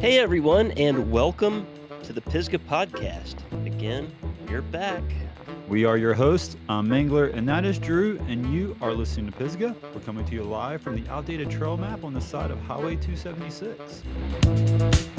Hey everyone, and welcome to the Pisgah Podcast. Again, we're back. We are your hosts. I'm Mangler, and that is Drew, and you are listening to Pisgah. We're coming to you live from the outdated trail map on the side of Highway 276.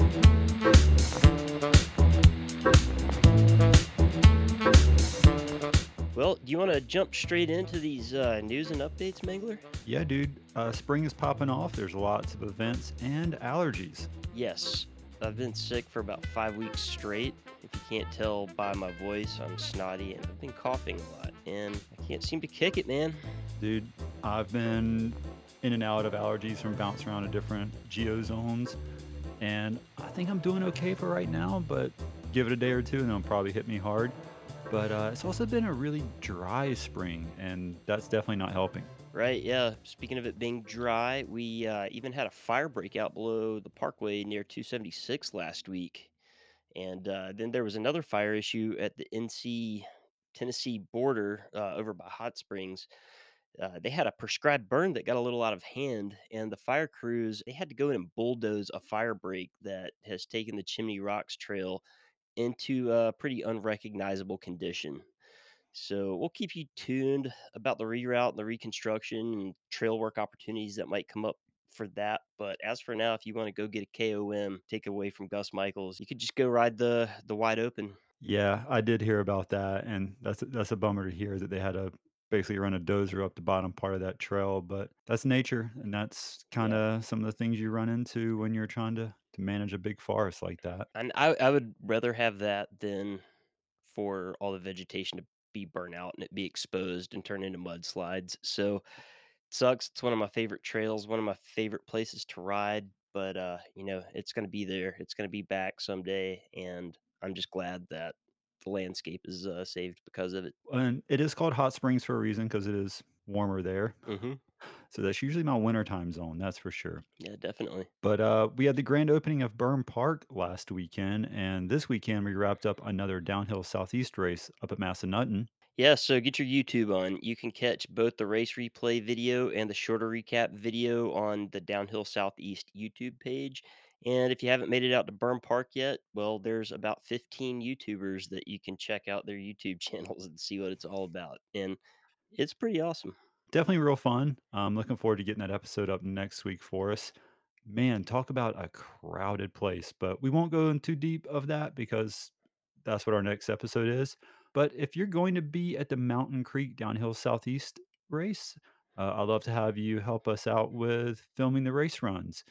Well, do you want to jump straight into these uh, news and updates, Mangler? Yeah, dude, uh, spring is popping off. There's lots of events and allergies. Yes, I've been sick for about five weeks straight. If you can't tell by my voice, I'm snotty and I've been coughing a lot, and I can't seem to kick it, man. Dude, I've been in and out of allergies from bouncing around to different geozones, and I think I'm doing okay for right now, but give it a day or two and it'll probably hit me hard. But uh, it's also been a really dry spring, and that's definitely not helping. Right, yeah. Speaking of it being dry, we uh, even had a fire breakout below the parkway near 276 last week. And uh, then there was another fire issue at the NC Tennessee border uh, over by Hot Springs. Uh, they had a prescribed burn that got a little out of hand, and the fire crews they had to go in and bulldoze a fire break that has taken the Chimney Rocks Trail into a pretty unrecognizable condition. So we'll keep you tuned about the reroute and the reconstruction and trail work opportunities that might come up for that. But as for now, if you want to go get a KOM take away from Gus Michaels, you could just go ride the the wide open. Yeah, I did hear about that, and that's that's a bummer to hear that they had to basically run a dozer up the bottom part of that trail, but that's nature, and that's kinda some of the things you run into when you're trying to to manage a big forest like that. And I, I would rather have that than for all the vegetation to be burnt out and it be exposed and turn into mudslides. So it sucks. It's one of my favorite trails, one of my favorite places to ride, but uh, you know, it's going to be there. It's going to be back someday, and I'm just glad that the landscape is uh, saved because of it. And it is called Hot Springs for a reason because it is warmer there, hmm so that's usually my wintertime zone, that's for sure. Yeah, definitely. But, uh, we had the grand opening of Burn Park last weekend, and this weekend, we wrapped up another downhill southeast race up at Massanutten. Yeah, so get your YouTube on. You can catch both the race replay video and the shorter recap video on the Downhill Southeast YouTube page. And if you haven't made it out to Burn Park yet, well, there's about 15 YouTubers that you can check out their YouTube channels and see what it's all about. And it's pretty awesome. Definitely real fun. I'm looking forward to getting that episode up next week for us. Man, talk about a crowded place, but we won't go in too deep of that because that's what our next episode is. But if you're going to be at the Mountain Creek Downhill Southeast race, uh, I'd love to have you help us out with filming the race runs.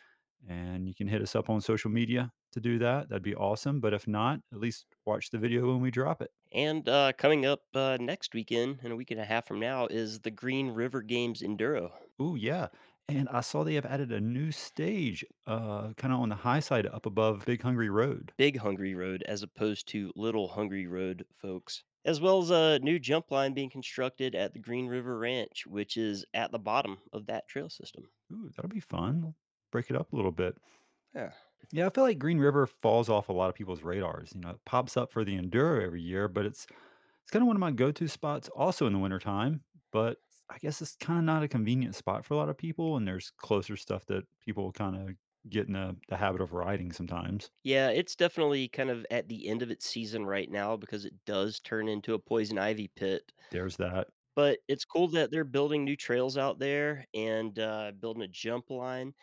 And you can hit us up on social media to do that. That'd be awesome. But if not, at least watch the video when we drop it. And uh, coming up uh, next weekend, in a week and a half from now, is the Green River Games Enduro. Ooh, yeah. And I saw they have added a new stage, uh, kinda on the high side up above Big Hungry Road. Big Hungry Road as opposed to Little Hungry Road, folks. As well as a new jump line being constructed at the Green River Ranch, which is at the bottom of that trail system. Ooh, that'll be fun. Break it up a little bit. Yeah. Yeah, I feel like Green River falls off a lot of people's radars. You know, it pops up for the enduro every year, but it's it's kinda one of my go-to spots also in the wintertime, but I guess it's kinda not a convenient spot for a lot of people, and there's closer stuff that people kinda get in the the habit of riding sometimes. Yeah, it's definitely kind of at the end of its season right now because it does turn into a poison ivy pit. There's that. But it's cool that they're building new trails out there and uh, building a jump line.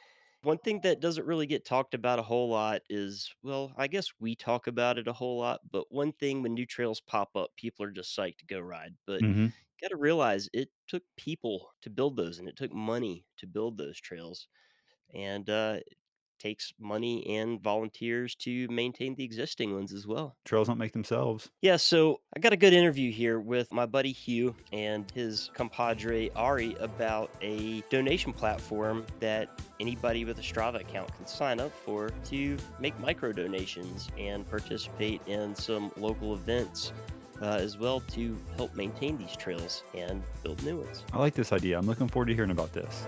One thing that doesn't really get talked about a whole lot is, well, I guess we talk about it a whole lot, but one thing when new trails pop up, people are just psyched to go ride. But Mhm. got to realize it took people to build those and it took money to build those trails. And uh, takes money and volunteers to maintain the existing ones as well. Trails don't make themselves. Yeah, so I got a good interview here with my buddy Hugh and his compadre Ari about a donation platform that anybody with a Strava account can sign up for to make micro donations and participate in some local events. Uh, as well to help maintain these trails and build new ones. I like this idea. I'm looking forward to hearing about this.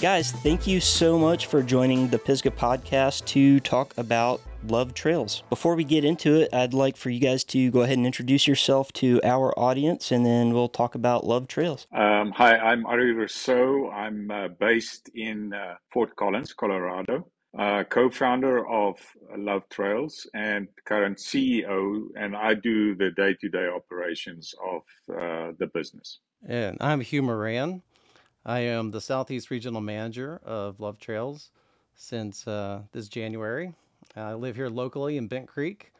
Guys, thank you so much for joining the Pisgah podcast to talk about Love Trails. Before we get into it, I'd like for you guys to go ahead and introduce yourself to our audience, and then we'll talk about Love Trails. Um, hi, I'm Ari Rousseau. I'm uh, based in uh, Fort Collins, Colorado. Uh, co-founder of Love Trails and current CEO, and I do the day-to-day operations of uh, the business. And I'm Hugh Moran. I am the Southeast Regional Manager of Love Trails since uh, this January. I live here locally in Bent Creek,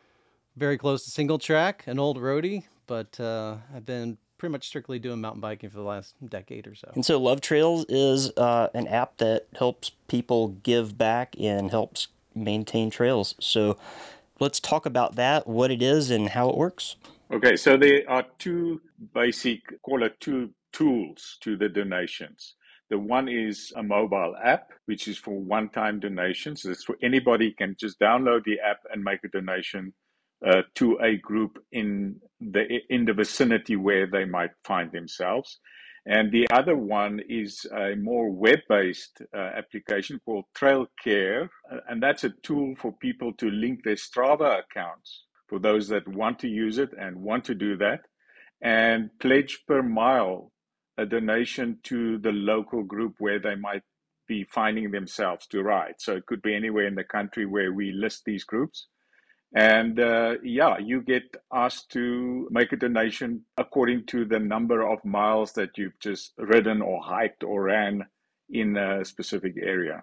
very close to Single Track, an old roadie, but uh, I've been pretty much strictly doing mountain biking for the last decade or so. And so Love Trails is uh, an app that helps people give back and helps maintain trails. So let's talk about that, what it is, and how it works. Okay, so there are two basic, call it two tools to the donations. The one is a mobile app, which is for one-time donations. It's for anybody can just download the app and make a donation uh, to a group in the in the vicinity where they might find themselves. And the other one is a more web-based uh, application called Trail Care, uh, and that's a tool for people to link their Strava accounts for those that want to use it and want to do that, and pledge per mile a donation to the local group where they might be finding themselves to ride. So it could be anywhere in the country where we list these groups. And uh, yeah, you get asked to make a donation according to the number of miles that you've just ridden or hiked or ran in a specific area.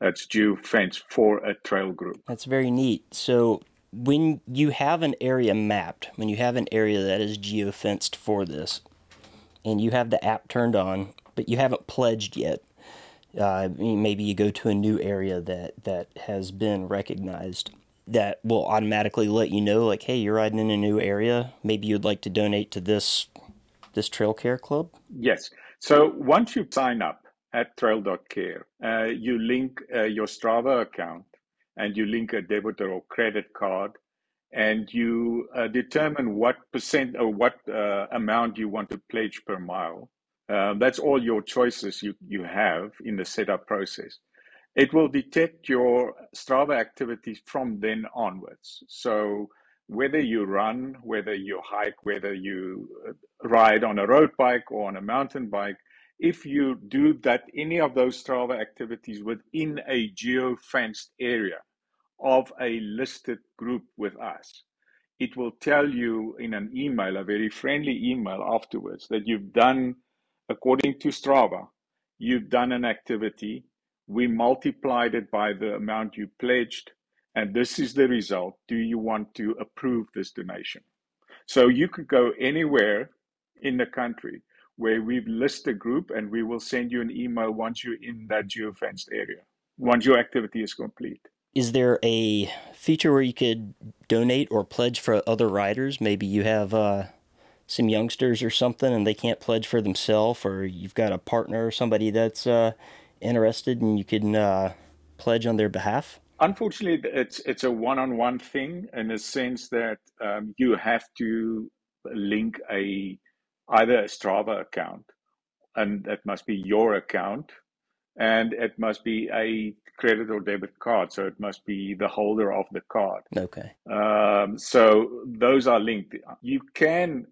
That's geofence for a trail group. That's very neat. So when you have an area mapped, when you have an area that is geofenced for this, and you have the app turned on, but you haven't pledged yet, uh, maybe you go to a new area that that has been recognized that will automatically let you know like hey you're riding in a new area. Maybe you'd like to donate to this this trail care club. Yes. So once you sign up at trail.care uh, you link uh, your strava account and you link a debit or credit card and you uh, determine what percent or what uh, amount you want to pledge per mile um, that's all your choices you, you have in the setup process it will detect your Strava activities from then onwards. So whether you run, whether you hike, whether you uh, ride on a road bike or on a mountain bike, if you do that, any of those Strava activities within a geo-fenced area of a listed group with us, it will tell you in an email, a very friendly email afterwards, that you've done, according to Strava, you've done an activity we multiplied it by the amount you pledged, and this is the result. Do you want to approve this donation? So you could go anywhere in the country where we've listed a group and we will send you an email once you're in that geofenced area, once your activity is complete. Is there a feature where you could donate or pledge for other riders? Maybe you have uh, some youngsters or something and they can't pledge for themselves, or you've got a partner or somebody that's uh, interested and you can uh, pledge on their behalf? Unfortunately, it's it's a one-on-one thing in the sense that um, you have to link a either a Strava account, and that must be your account, and it must be a credit or debit card, so it must be the holder of the card. Okay. Um, so those are linked. You can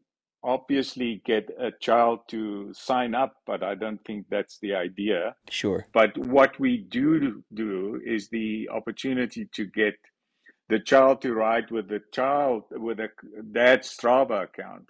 obviously get a child to sign up, but I don't think that's the idea. Sure. But what we do do is the opportunity to get the child to ride with the child with a dad's Strava account,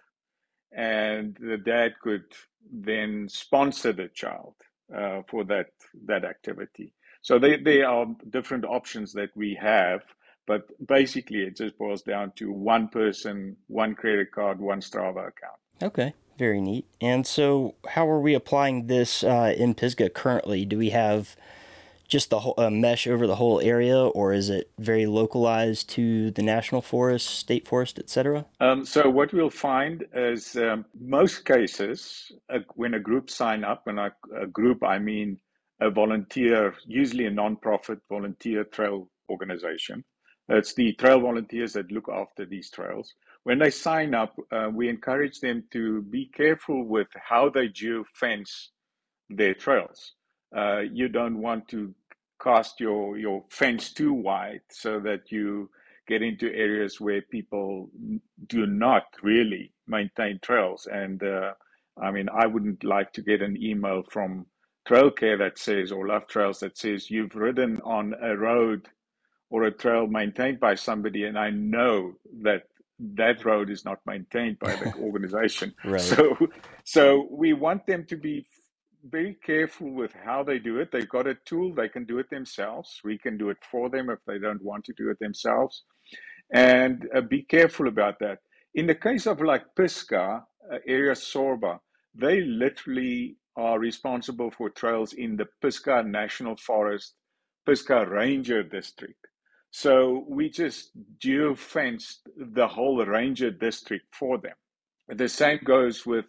and the dad could then sponsor the child uh, for that that activity. So they, there are different options that we have but basically, it just boils down to one person, one credit card, one Strava account. Okay, very neat. And so, how are we applying this uh, in Pisgah currently? Do we have just the whole uh, mesh over the whole area, or is it very localized to the national forest, state forest, etc.? Um, so what we'll find is um, most cases uh, when a group sign up, and a, group I mean a volunteer, usually a non-profit volunteer trail organization, it's the trail volunteers that look after these trails. When they sign up, uh, we encourage them to be careful with how they geofence their trails. Uh, you don't want to cast your, your fence too wide so that you get into areas where people do not really maintain trails. And uh, I mean, I wouldn't like to get an email from Trail Care that says, or Love Trails that says, you've ridden on a road or a trail maintained by somebody, and I know that that road is not maintained by the organization. Right. So, so we want them to be very careful with how they do it. They've got a tool; they can do it themselves. We can do it for them if they don't want to do it themselves, and uh, be careful about that. In the case of like Pisgah, uh, area Sorba, they literally are responsible for trails in the Pisgah National Forest, Pisgah Ranger District. So we just geofenced the whole ranger district for them. The same goes with,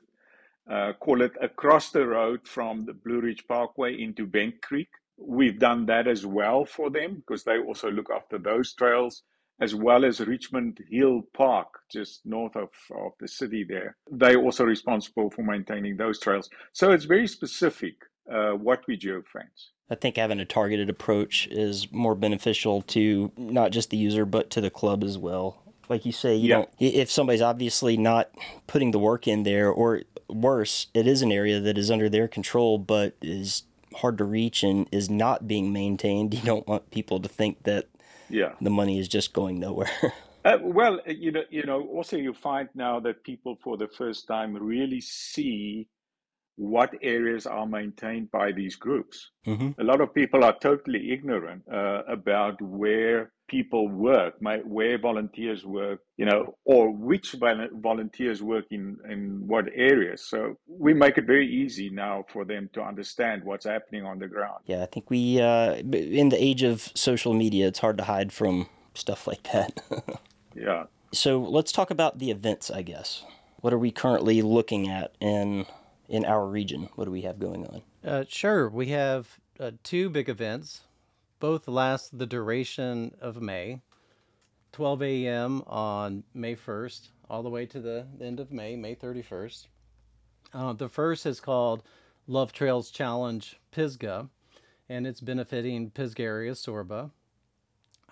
uh, call it across the road from the Blue Ridge Parkway into Bent Creek. We've done that as well for them because they also look after those trails, as well as Richmond Hill Park, just north of, of the city there. They're also responsible for maintaining those trails. So it's very specific uh, what we geofence. I think having a targeted approach is more beneficial to not just the user but to the club as well. Like you say, you Yeah. don't if somebody's obviously not putting the work in there or worse, it is an area that is under their control but is hard to reach and is not being maintained. You don't want people to think that Yeah. the money is just going nowhere. Uh, well, uh, you know, you know. Also, you find now that people, for the first time, really see what areas are maintained by these groups. hmm A lot of people are totally ignorant uh, about where people work, my, where volunteers work, you know, or which vol- volunteers work in in what areas. So we make it very easy now for them to understand what's happening on the ground. Yeah, I think we uh in the age of social media, it's hard to hide from stuff like that. Yeah. So let's talk about the events, I guess. What are we currently looking at in in our region? What do we have going on? Uh, sure, we have uh, two big events. Both last the duration of May, 12 a.m. on May 1st, all the way to the end of May, May 31st. Uh, the first is called Love Trails Challenge Pisgah, and it's benefiting Pisgah area Sorba.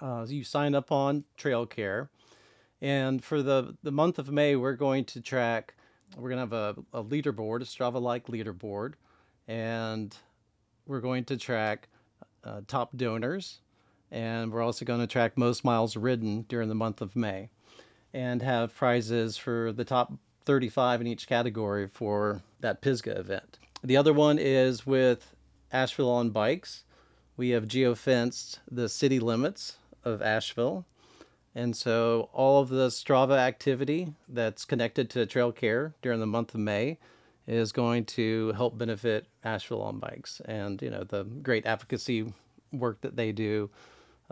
Uh, you sign up on Trail Care, and for the the month of May, we're going to track. We're going to have a, a leaderboard, a Strava-like leaderboard, and we're going to track uh, top donors, and we're also going to track most miles ridden during the month of May, and have prizes for the top 35 in each category for that Pisgah event. The other one is with Asheville on bikes. We have geofenced the city limits of Asheville. And so all of the Strava activity that's connected to trail care during the month of May is going to help benefit Asheville on bikes and you know the great advocacy work that they do,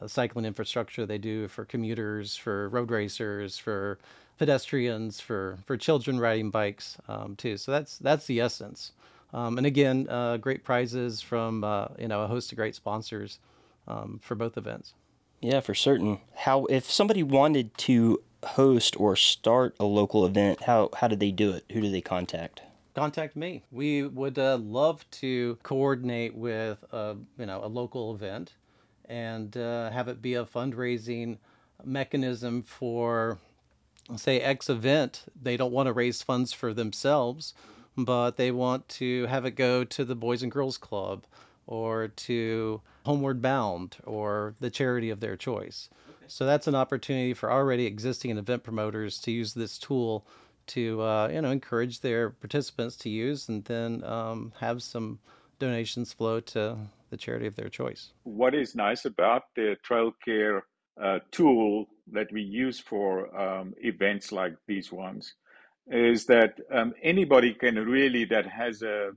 uh, cycling infrastructure they do for commuters, for road racers, for pedestrians, for for children riding bikes um, too. So that's that's the essence. Um, and again, uh, great prizes from uh, you know a host of great sponsors um, for both events. Yeah, for certain. How if somebody wanted to host or start a local event, how how did they do it? Who do they contact? contact me. We would uh, love to coordinate with a you know a local event and uh, have it be a fundraising mechanism for say X event. They don't want to raise funds for themselves, but they want to have it go to the Boys and Girls Club or to Homeward Bound or the charity of their choice. So that's an opportunity for already existing event promoters to use this tool to uh, you know encourage their participants to use and then um, have some donations flow to the charity of their choice. What is nice about the trail care uh, tool that we use for um, events like these ones is that um, anybody can really that has a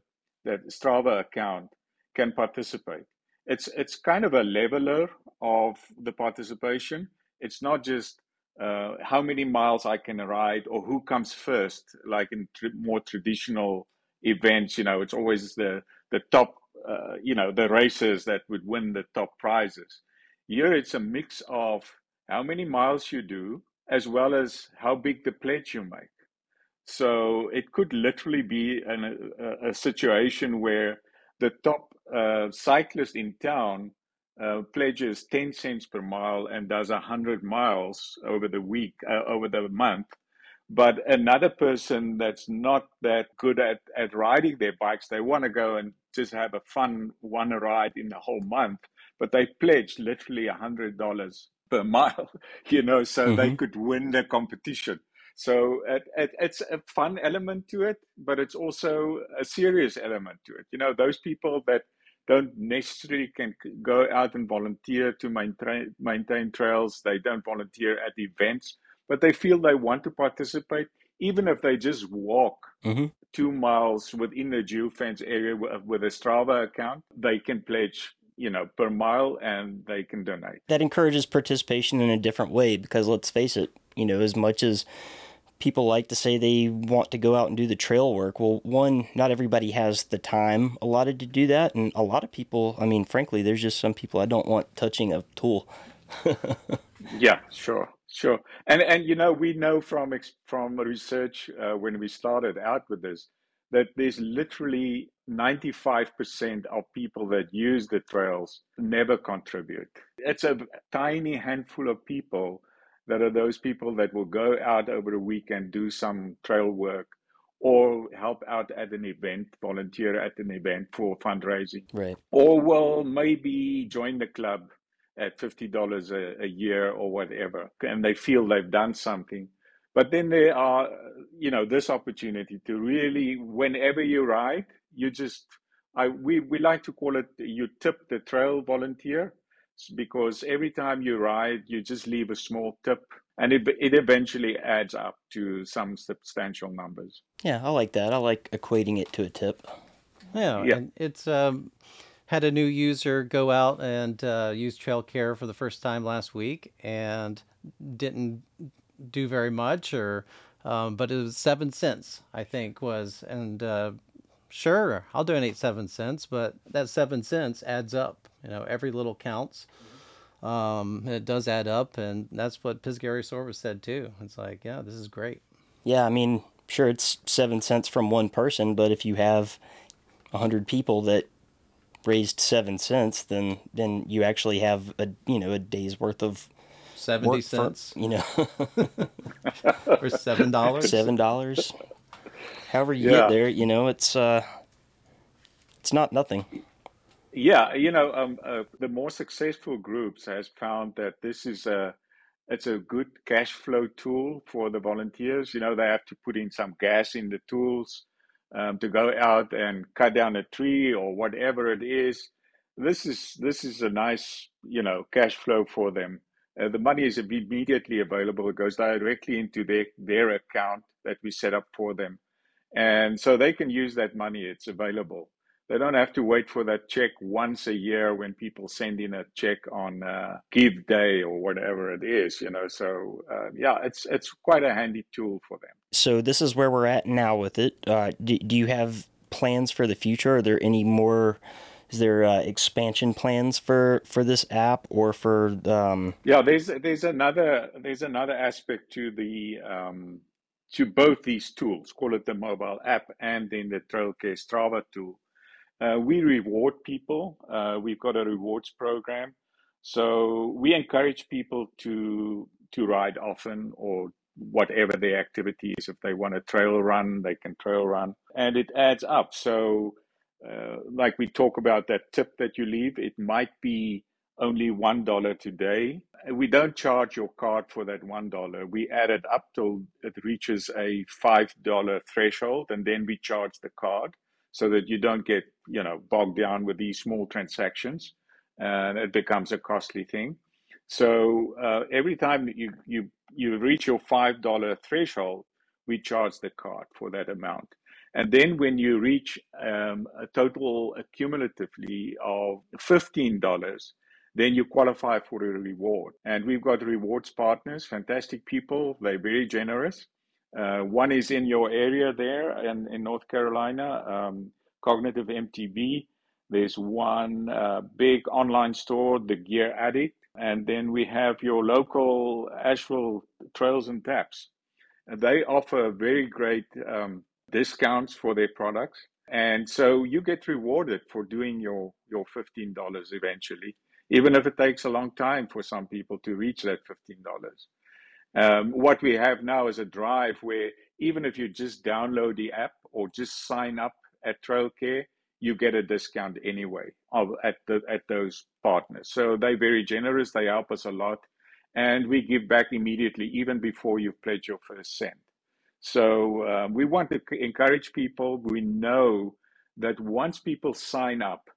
that Strava account can participate. It's it's kind of a leveler of the participation. It's not just uh, how many miles I can ride or who comes first, like in tr- more traditional events. You know, it's always the the top, uh, you know, the racers that would win the top prizes. Here, it's a mix of how many miles you do, as well as how big the pledge you make. So it could literally be an, a, a situation where the top uh, cyclist in town uh, pledges 10 cents per mile and does 100 miles over the week, uh, over the month. But another person that's not that good at, at riding their bikes, they want to go and just have a fun one ride in the whole month, but they pledged literally $100 per mile, you know, so mm-hmm. they could win the competition. So it, it, it's a fun element to it, but it's also a serious element to it. You know, those people that don't necessarily can go out and volunteer to maintain maintain trails. They don't volunteer at events, but they feel they want to participate, even if they just walk mm-hmm. two miles within the geofence area with, with a Strava account. They can pledge you know per mile and they can donate that encourages participation in a different way because let's face it you know as much as people like to say they want to go out and do the trail work. Well, one, not everybody has the time allotted to do that. And a lot of people, I mean, frankly, there's just some people I don't want touching a tool. yeah, sure. Sure, and and you know we know from from research uh, when we started out with this that there's literally 95% of people that use the trails never contribute. It's a tiny handful of people that are those people that will go out over a weekend, do some trail work, or help out at an event, volunteer at an event for fundraising. Right. Or will maybe join the club at $50 a, a year or whatever, and they feel they've done something. But then there are, you know, this opportunity to really, whenever you ride, you just, I we, we like to call it, you tip the trail volunteer because every time you ride, you just leave a small tip and it, it eventually adds up to some substantial numbers. Yeah, I like that. I like equating it to a tip. Yeah, yeah. it's um, had a new user go out and uh, use Trail Care for the first time last week and didn't do very much, or um, but it was seven cents, I think, was and uh, sure, I'll donate seven cents, but that seven cents adds up. You know, every little counts. Um, it does add up, and that's what Pisgary Sorvis said too. It's like, yeah, this is great. Yeah, I mean, sure, it's seven cents from one person, but if you have a hundred people that raised seven cents, then then you actually have a you know a day's worth of seventy cents. For, you know, or seven dollars. Seven dollars. However you yeah. get there, you know, it's uh, it's not nothing. Yeah, you know, um, uh, the more successful groups has found that this is a it's a good cash flow tool for the volunteers. You know, they have to put in some gas in the tools um, to go out and cut down a tree or whatever it is. This is this is a nice you know cash flow for them. Uh, the money is immediately available. It goes directly into their their account that we set up for them, and so they can use that money. It's available. They don't have to wait for that check once a year when people send in a check on uh, give day or whatever it is you know so uh, yeah it's it's quite a handy tool for them. So this is where we're at now with it. Uh, do, do you have plans for the future? Are there any more is there uh, expansion plans for for this app or for um... yeah there's there's another there's another aspect to the um, to both these tools call it the mobile app and then the trailcare strava tool uh, we reward people. Uh, we've got a rewards program, so we encourage people to to ride often or whatever their activity is. If they want to trail run, they can trail run, and it adds up. So, uh, like we talk about that tip that you leave, it might be only one dollar today. We don't charge your card for that one dollar. We add it up till it reaches a five dollar threshold, and then we charge the card so that you don't get you know bogged down with these small transactions and it becomes a costly thing so uh, every time you you you reach your five dollar threshold we charge the card for that amount and then when you reach um, a total accumulatively of $15 then you qualify for a reward and we've got rewards partners fantastic people they're very generous uh, one is in your area there in, in North Carolina, um, Cognitive MTB. There's one uh, big online store, The Gear Addict. And then we have your local Asheville Trails and Taps. They offer very great um, discounts for their products. And so you get rewarded for doing your, your $15 eventually even if it takes a long time for some people to reach that $15. Um, what we have now is a drive where even if you just download the app or just sign up at TrailCare, you get a discount anyway at the, at those partners. So they're very generous. They help us a lot, and we give back immediately, even before you pledge your first cent. So um, we want to encourage people. We know that once people sign up,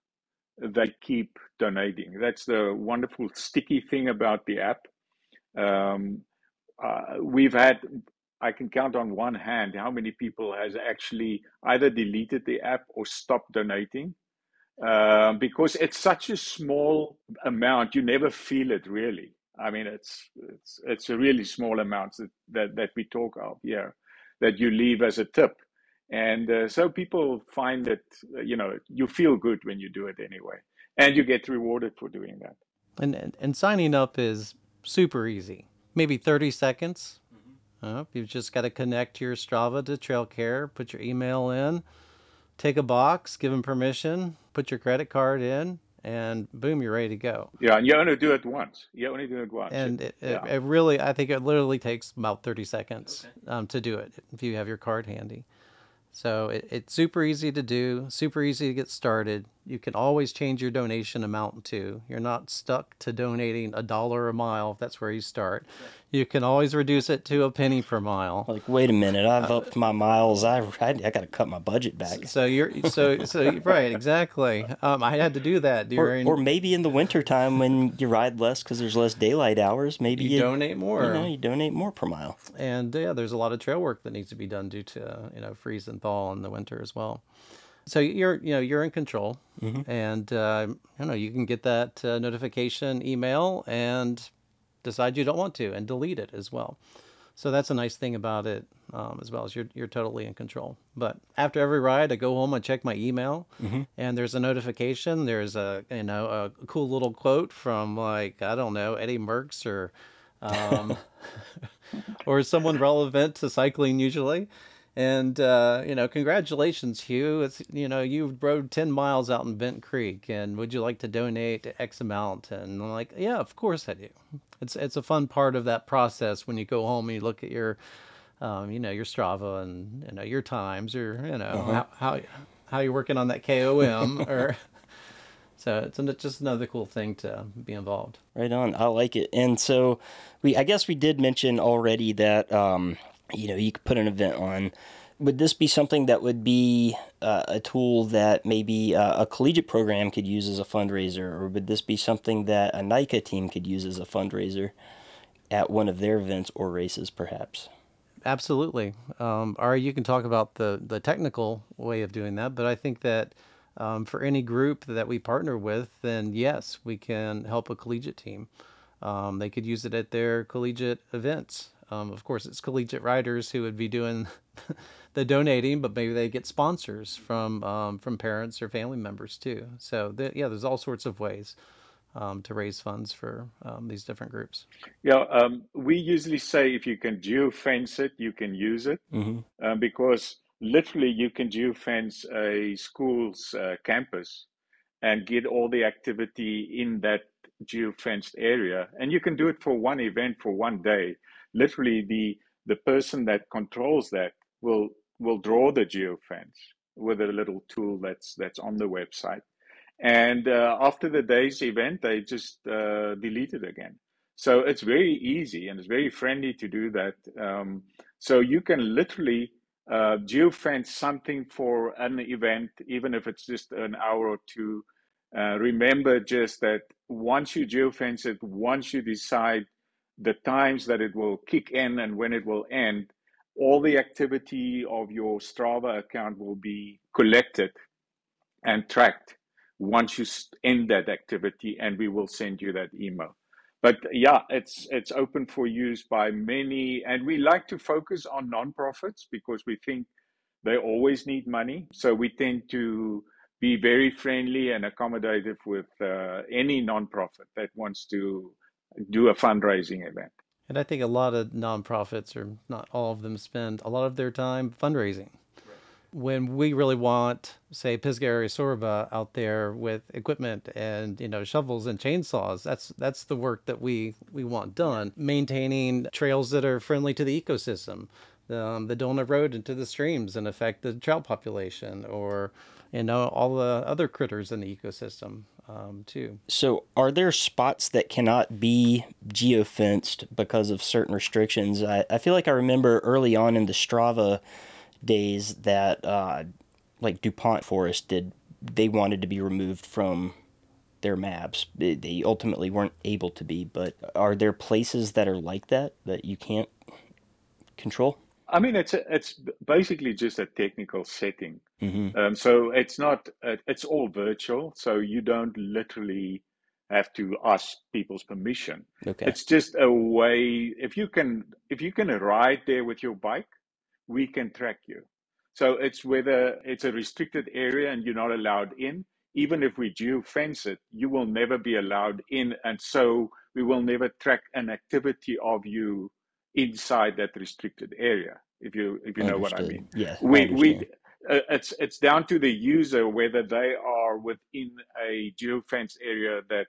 they keep donating. That's the wonderful sticky thing about the app. Um, uh, we've had I can count on one hand how many people has actually either deleted the app or stopped donating um, because it's such a small amount. You never feel it really. I mean, it's it's it's a really small amount that that, that we talk of here that you leave as a tip, and uh, so people find that you know you feel good when you do it anyway, and you get rewarded for doing that. And and, and signing up is super easy. Maybe thirty seconds uh, you've just got to connect your Strava to TrailCare, put your email in, take a box, give them permission, put your credit card in, and boom, you're ready to go. Yeah, and you only do it once. You only do it once. And it, it, yeah. it really, I think it literally takes about 30 seconds okay. um, to do it if you have your card handy. So it, it's super easy to do, super easy to get started. You can always change your donation amount too. You're not stuck to donating a dollar a mile if that's where you start. You can always reduce it to a penny per mile. Like, wait a minute, I've uh, upped my miles. I I, I got to cut my budget back. So you're so so right exactly. Um, I had to do that during, or, or maybe in the wintertime when you ride less because there's less daylight hours. Maybe you, you, donate more. You know, you donate more per mile. And yeah, there's a lot of trail work that needs to be done due to you know freeze and thaw in the winter as well. So you're you know you're in control, mm-hmm. and uh, you know you can get that uh, notification email and decide you don't want to and delete it as well. So that's a nice thing about it um, as well as you're you're totally in control. But after every ride, I go home and check my email, mm-hmm. and there's a notification. There's a you know a cool little quote from like I don't know Eddie Merckx or um, or someone relevant to cycling usually. And uh, you know, congratulations, Hugh. It's you know, you rode ten miles out in Bent Creek, and would you like to donate X amount? And I'm like, yeah, of course I do. It's it's a fun part of that process when you go home and you look at your, um, you know, your Strava and you know your times or you know uh-huh. how, how how you're working on that KOM or. So it's just another cool thing to be involved. Right on. I like it. And so we, I guess we did mention already that um, you know you could put an event on. Would this be something that would be uh, a tool that maybe uh, a collegiate program could use as a fundraiser? Or would this be something that a NICA team could use as a fundraiser at one of their events or races perhaps? Absolutely. Um, Ari, you can talk about the, the technical way of doing that but i think that um, for any group that we partner with then yes we can help a collegiate team. Um, they could use it at their collegiate events um, of course, it's collegiate riders who would be doing the donating, but maybe they get sponsors from um, from parents or family members too. So the, yeah, there's all sorts of ways um, to raise funds for um, these different groups. Yeah, um, we usually say if you can geofence it, you can use it mm-hmm. uh, because literally you can geofence a school's uh, campus and get all the activity in that geofenced area, and you can do it for one event for one day literally the the person that controls that will will draw the geofence with a little tool that's that's on the website. And uh, after the day's event they just uh, delete it again. So it's very easy and it's very friendly to do that. Um, so you can literally uh, geofence something for an event even if it's just an hour or two. Uh, remember just that once you geofence it once you decide the times that it will kick in and when it will end, all the activity of your Strava account will be collected and tracked once you end that activity, and we will send you that email. But yeah, it's it's open for use by many, and we like to focus on nonprofits because we think they always need money. So we tend to be very friendly and accommodative with uh, any nonprofit that wants to do a fundraising event. And I think a lot of nonprofits, or not all of them, spend a lot of their time fundraising. when we really want, say, Pisgah area Sorba out there with equipment and you know shovels and chainsaws, that's that's the work that we we want done. Maintaining trails that are friendly to the ecosystem, um, that don't erode into the streams and affect the trout population, or you know all the other critters in the ecosystem um, too. So, are there spots that cannot be geofenced because of certain restrictions? I, I feel like I remember early on in the Strava days that, uh, like DuPont Forest did, they wanted to be removed from their maps. They, they ultimately weren't able to be, but are there places that are like that that you can't control? I mean, it's a, it's basically just a technical setting. Mm-hmm. Um, so it's not uh, it's all virtual. So you don't literally have to ask people's permission. Okay. It's just a way. If you can if you can ride there with your bike, we can track you. So it's whether it's a restricted area and you're not allowed in. Even if we geo fence it, you will never be allowed in, and so we will never track an activity of you inside that restricted area. If you if you know what I mean. I we we it's it's down to the user whether they are within a geofence area that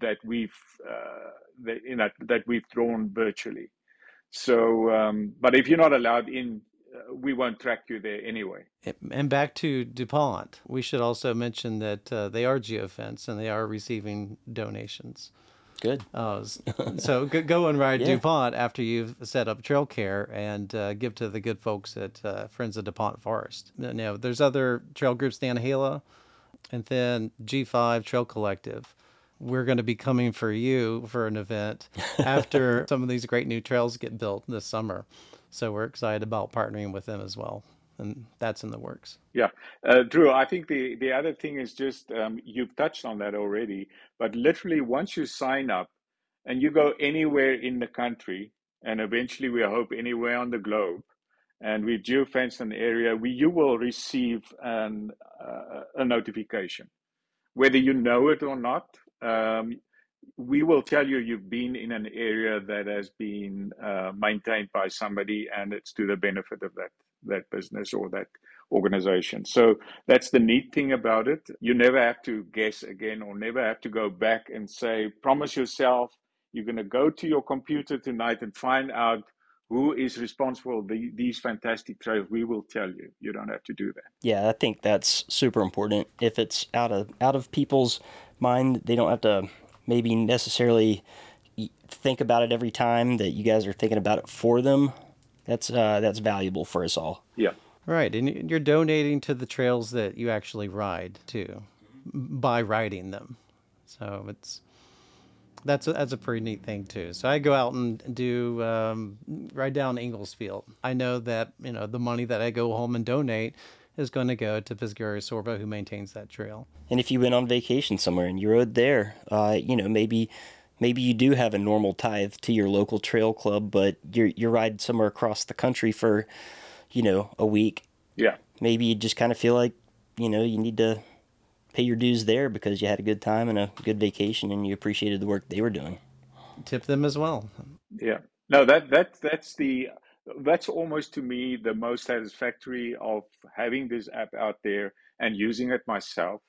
that we've uh, that, you know, that we've drawn virtually. So, um, but if you're not allowed in, uh, we won't track you there anyway. And back to DuPont, we should also mention that uh, they are geofence and they are receiving donations. Good. Uh, so go, go and ride Yeah. DuPont after you've set up trail care and uh, give to the good folks at uh, Friends of DuPont Forest. Now, there's other trail groups, the Anahela, and then G5 Trail Collective. We're going to be coming for you for an event after some of these great new trails get built this summer. So we're excited about partnering with them as well. And that's in the works. Yeah, uh, Drew. I think the the other thing is just um, you've touched on that already. But literally, once you sign up and you go anywhere in the country, and eventually we hope anywhere on the globe, and we geofence an area, we you will receive an uh, a notification, whether you know it or not. Um, we will tell you you've been in an area that has been uh, maintained by somebody, and it's to the benefit of that that business or that organization. So that's the neat thing about it. You never have to guess again, or never have to go back and say, promise yourself you're going to go to your computer tonight and find out who is responsible for the, these fantastic trails. We will tell you. You don't have to do that. Yeah, I think that's super important. If it's out of out of people's mind, they don't have to maybe necessarily think about it every time that you guys are thinking about it for them. That's uh, that's valuable for us all. Yeah. Right, and you're donating to the trails that you actually ride too, by riding them. So it's that's a, that's a pretty neat thing too. So I go out and do um, ride down Inglesfield. I know that you know the money that I go home and donate is going to go to Pisgah area Sorba, who maintains that trail. And if you went on vacation somewhere and you rode there, uh, you know maybe maybe you do have a normal tithe to your local trail club, but you're you're riding somewhere across the country for you know a week. Yeah. Maybe you just kind of feel like you know you need to pay your dues there because you had a good time and a good vacation and you appreciated the work they were doing. Tip them as well. Yeah. No, that that that's the that's almost to me the most satisfactory of having this app out there and using it myself.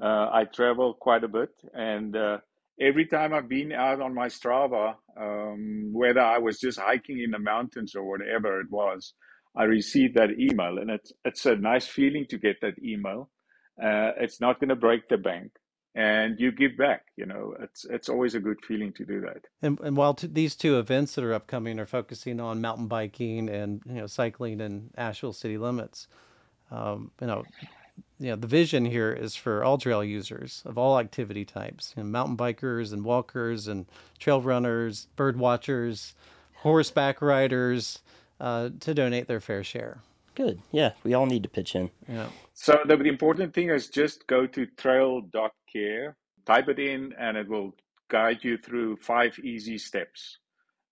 Uh, I travel quite a bit, and uh, every time I've been out on my Strava, um, whether I was just hiking in the mountains or whatever it was, I received that email, and it's it's a nice feeling to get that email. Uh, it's not going to break the bank, and you give back. You know, it's it's always a good feeling to do that. And, and while t- these two events that are upcoming are focusing on mountain biking and you know cycling in Asheville city limits, um, you know, you know the vision here is for all trail users of all activity types, you know, mountain bikers and walkers and trail runners, bird watchers, horseback riders, uh, to donate their fair share. Good. Yeah, we all need to pitch in. You know, So the, the important thing is just go to trail.care, type it in, and it will guide you through five easy steps.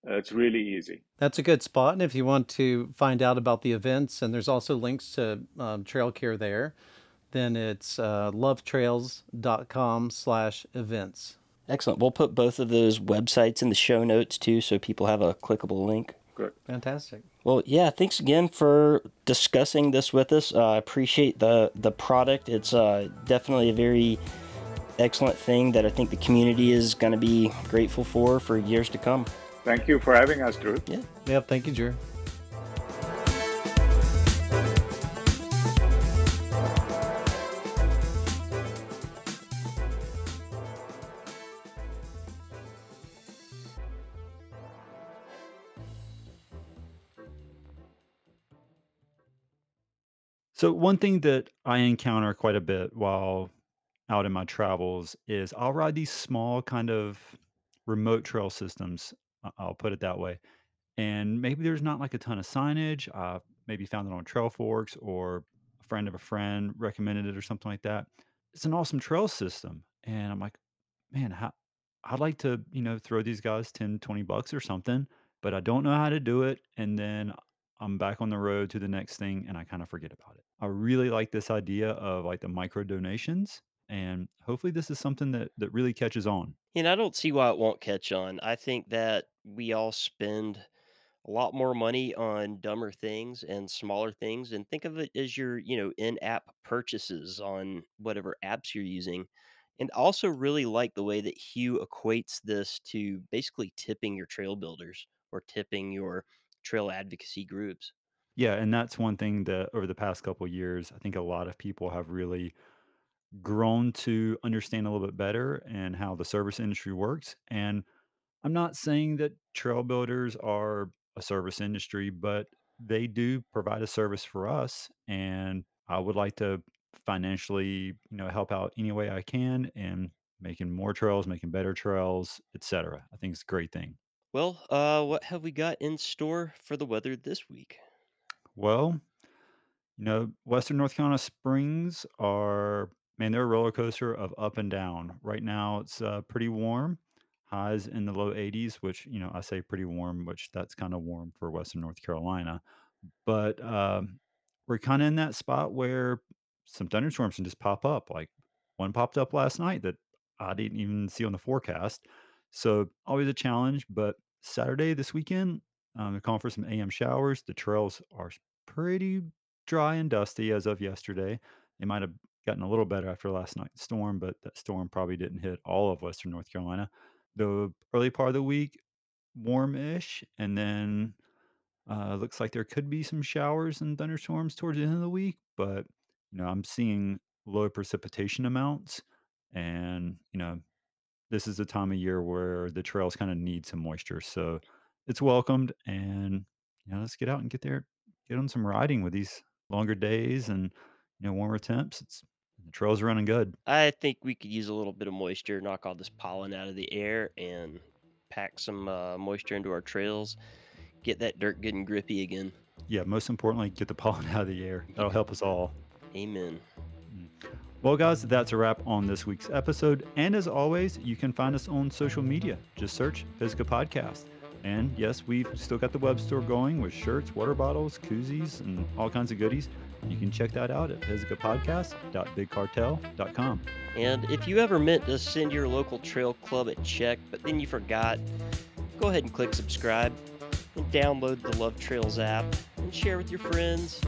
Uh, it's really easy. That's a good spot. And if you want to find out about the events, and there's also links to um, trail care there, then it's uh, lovetrails.com slash events. Excellent. We'll put both of those websites in the show notes too so people have a clickable link. Good. Fantastic. Well, yeah, thanks again for discussing this with us. Uh, I appreciate the the product. It's uh, definitely a very excellent thing that I think the community is going to be grateful for for years to come. Thank you for having us, Drew. Yeah. Yep. Thank you, Drew. So one thing that I encounter quite a bit while out in my travels is I'll ride these small kind of remote trail systems. I'll put it that way. And maybe there's not like a ton of signage. I maybe found it on Trailforks or a friend of a friend recommended it or something like that. It's an awesome trail system. And I'm like, man, how, I'd like to, you know, throw these guys 10, 20 bucks or something, but I don't know how to do it. And then I'm back on the road to the next thing and I kind of forget about it. I really like this idea of like the micro donations. And hopefully this is something that, that really catches on. And I don't see why it won't catch on. I think that we all spend a lot more money on dumber things and smaller things and think of it as your you know in-app purchases on whatever apps you're using and also really like the way that hugh equates this to basically tipping your trail builders or tipping your trail advocacy groups Yeah, and that's one thing that over the past couple years, I think a lot of people have really grown to understand a little bit better and how the service industry works. And I'm not saying that trail builders are a service industry, but they do provide a service for us. And I would like to financially, you know, help out any way I can and making more trails, making better trails, etc. I think it's a great thing. well uh what have we got in store for the weather this week Well, You know, Western North Carolina springs are, man, they're a roller coaster of up and down. Right now, it's uh, pretty warm, highs in the low 80s, which, you know, I say pretty warm, which that's kind of warm for Western North Carolina. But um, we're kind of in that spot where some thunderstorms can just pop up. Like one popped up last night that I didn't even see on the forecast. So always a challenge. But Saturday this weekend, um, they're calling for some AM showers. The trails are pretty dry and dusty as of yesterday. They might have gotten a little better after last night's storm, but that storm probably didn't hit all of Western North Carolina. The early part of the week, warm-ish, and then uh, looks like there could be some showers and thunderstorms towards the end of the week, but you know, I'm seeing low precipitation amounts, and you know, this is the time of year where the trails kind of need some moisture, so it's welcomed. And you know, let's get out and get there, get on some riding with these longer days and you know warmer temps. It's the trails running good. i think we could use a little bit of moisture knock all this pollen out of the air and pack some uh, moisture into our trails get that dirt good and grippy again Yeah, most importantly, get the pollen out of the air. That'll help us all. amen Well, guys, that's a wrap on this week's episode. And as always, you can find us on social media. Just search Pisgah Podcast. And yes, we've still got the web store going with shirts, water bottles, koozies, and all kinds of goodies. You can check that out at pisgahpodcast.bigcartel.com. And if you ever meant to send your local trail club a check, but then you forgot, go ahead and click subscribe and download the Love Trails app and share with your friends.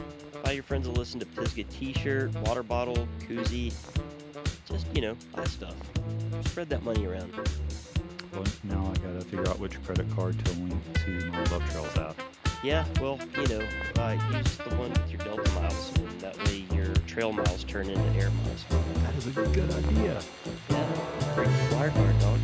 Buy your friends a listen to Pisgah t-shirt, water bottle, koozie. Just, you know, buy stuff. Spread that money around. Well, now I gotta figure out which credit card to link to my Love Trails app. Yeah, well, you know, uh, use the one with your Delta miles. And that way your trail miles turn into air miles. That is a good idea. Yeah, great flyer card, dog.